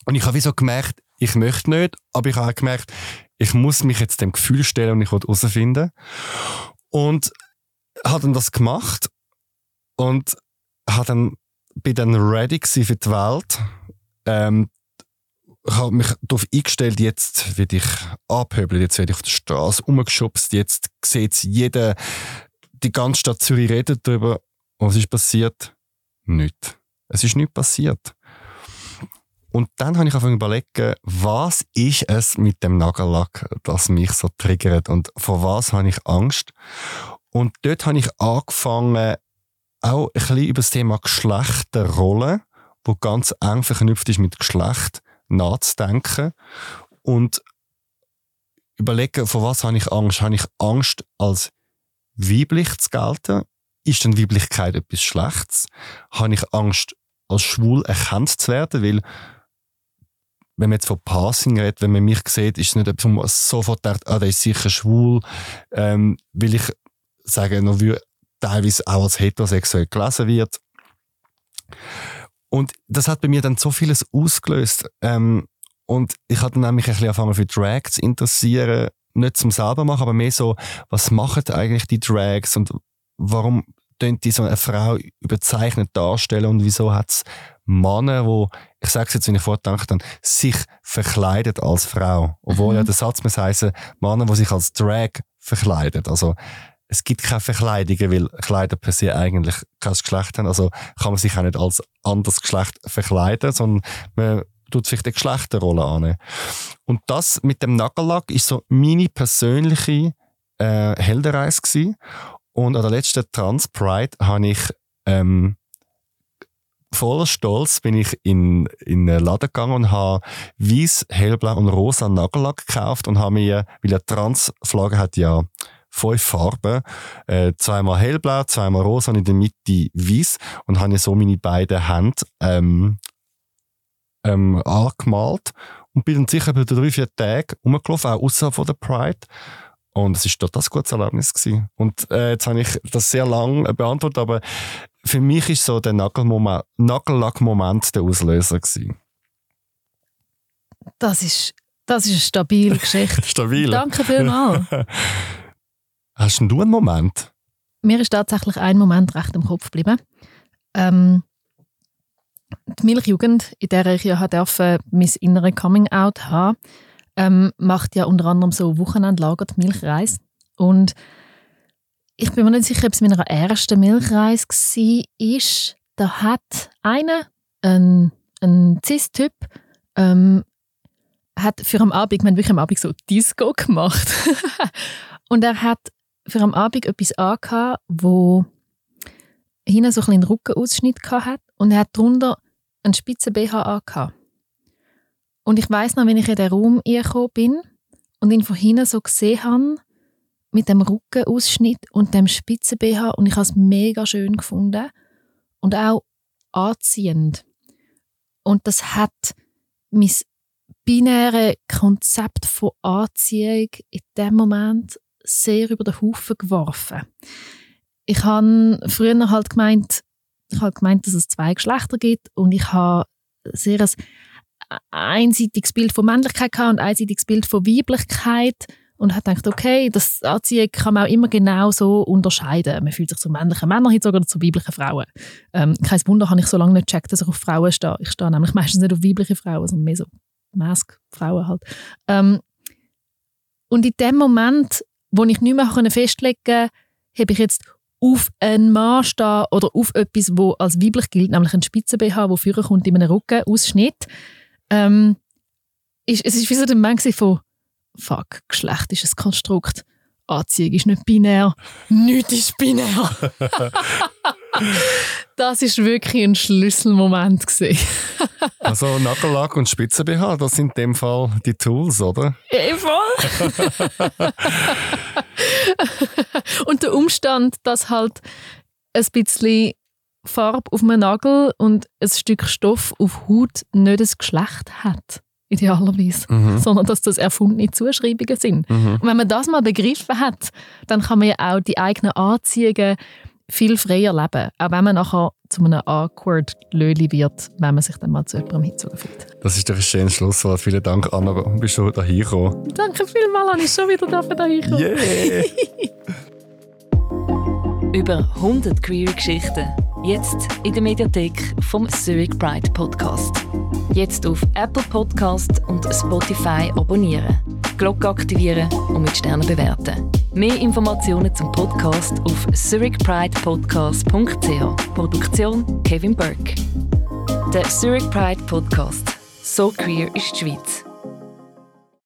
Und ich habe wie so gemerkt, ich möchte nicht, aber ich habe auch gemerkt, ich muss mich jetzt dem Gefühl stellen und ich will herausfinden. Und habe dann das gemacht und habe dann, bin dann ready für die Welt. Ähm, habe mich darauf eingestellt, jetzt werde ich abhöbeln, jetzt werde ich auf der Straße umgeschubst, jetzt sieht jeder, die ganze Stadt Zürich redet darüber. Und was ist passiert? Nichts. Es ist nichts passiert. Und dann habe ich einfach überlegt, was ist es mit dem Nagellack, das mich so triggert und vor was habe ich Angst? Und dort habe ich angefangen, auch ein bisschen über das Thema Geschlechterrolle, wo ganz eng verknüpft ist mit Geschlecht, nachzudenken und überlegen, vor was habe ich Angst? Habe ich Angst, als weiblich zu gelten? Ist denn Weiblichkeit etwas Schlechtes? Habe ich Angst, als schwul erkannt zu werden? Weil wenn man jetzt von Passing redet, wenn man mich sieht, ist es nicht etwas, wo man sofort denkt, ah, der ist sicher schwul, ähm, weil ich sage, noch wie teilweise auch als heterosexuell gelesen wird. Und das hat bei mir dann so vieles ausgelöst. Ähm, und ich hatte nämlich ein bisschen angefangen für Drag zu interessieren, nicht zum selber machen, aber mehr so, was machen eigentlich die Drags und warum die so eine Frau überzeichnet darstellen und wieso hat es Männer, wo ich sage es jetzt, wenn ich vordenke, dann sich verkleidet als Frau. Obwohl mhm. ja der Satz muss heißen, Männer, die sich als Drag verkleidet. Also, es gibt keine Verkleidungen, weil Kleider per se eigentlich kein Geschlecht haben. Also kann man sich auch nicht als anderes Geschlecht verkleiden, sondern man tut sich die Geschlechterrolle an. Und das mit dem Nagellack ist so meine persönliche äh, Heldenreise gewesen. Und an der letzten Trans Pride habe ich ähm, voller Stolz bin ich in, in einen Laden gegangen und habe weiß, hellblau und rosa Nagellack gekauft und habe mir, weil eine Transflagge hat ja fünf Farben, äh, zweimal hellblau, zweimal rosa und in der Mitte weiß und habe so meine beiden Hände ähm, ähm, angemalt und bin dann sicher bei drei, vier Tagen rumgelaufen, auch außerhalb von der Pride. Und es war total ein gutes Erlebnis. Gewesen. Und äh, jetzt habe ich das sehr lang beantwortet, aber für mich ist so der Nagellack-Moment der Auslöser gewesen. Das ist, das ist eine stabile Geschichte. (laughs) Stabil. Danke vielmals. (laughs) Hast du einen Moment? Mir ist tatsächlich ein Moment recht im Kopf geblieben. Ähm, die Milchjugend, in der ich ja durfte, mein innere Coming-out haben, ähm, macht ja unter anderem so Wochenendlager die Milchreise. Und ich bin mir nicht sicher, ob es meiner ersten Milchreise war. Da hat einer, ein, ein Cis-Typ, ähm, hat für am Abend, wir haben wirklich am Abend so Disco gemacht. (laughs) und er hat für am Abend etwas angehabt, wo hinten so ein einen Rückenausschnitt hat und er hat darunter einen spitzen BH angehabt. Und ich weiß noch, wenn ich in den Raum gekommen bin und ihn von hinten so gesehen habe, mit dem Rückenausschnitt und dem spitzen BH und ich habe es mega schön gefunden und auch anziehend. Und das hat mein binäre Konzept von Anziehung in dem Moment sehr über den Haufen geworfen. Ich habe früher halt gemeint, ich habe gemeint, dass es zwei Geschlechter gibt und ich habe sehr ein einseitiges Bild von Männlichkeit gehabt und ein einseitiges Bild von Weiblichkeit und hat gedacht, okay, das Anziehen kann man auch immer genau so unterscheiden. Man fühlt sich zu männlichen Männern oder zu weiblichen Frauen. Ähm, kein Wunder, habe ich so lange nicht gecheckt, dass ich auf Frauen stehe. Ich stehe nämlich meistens nicht auf weibliche Frauen, sondern mehr so Mask-Frauen halt. Ähm, und in dem Moment, wo ich nicht mehr festlegen konnte, habe ich jetzt auf einen Mann stehen oder auf etwas, wo als weiblich gilt, nämlich ein Spitzen-BH, der führen kommt in einem Rückenausschnitt. Ähm, ist, es ist wie so der Moment von «Fuck, Geschlecht ist ein Konstrukt, Anziehung ist nicht binär, nichts ist binär». (laughs) das ist wirklich ein Schlüsselmoment gewesen. (laughs) also Nagellack und Spitzen-BH, das sind in dem Fall die Tools, oder? Ja, voll. (laughs) und der Umstand, dass halt ein bisschen Farbe auf einem Nagel und ein Stück Stoff auf Haut nicht das Geschlecht hat, idealerweise, mhm. sondern dass das erfundene Zuschreibungen sind. Mhm. Und wenn man das mal begriffen hat, dann kann man ja auch die eigenen Anziehungen viel freier leben, auch wenn man nachher zu einem awkward Löli wird, wenn man sich dann mal zu jemandem hingezogen fühlt. Das ist doch ein schönes Schlusswort. Vielen Dank, Anna, bist du da hingekommen. Danke vielmals, Anna, ich schon wieder da hingekommen. Yeah! (laughs) Über 100 Queer-Geschichten. Jetzt in der Mediathek vom Zurich Pride Podcast. Jetzt auf Apple Podcast und Spotify abonnieren. Glocke aktivieren und mit Sternen bewerten. Mehr Informationen zum Podcast auf zurichpridepodcast.ch. Produktion Kevin Burke. Der Zurich Pride Podcast. So queer ist die Schweiz.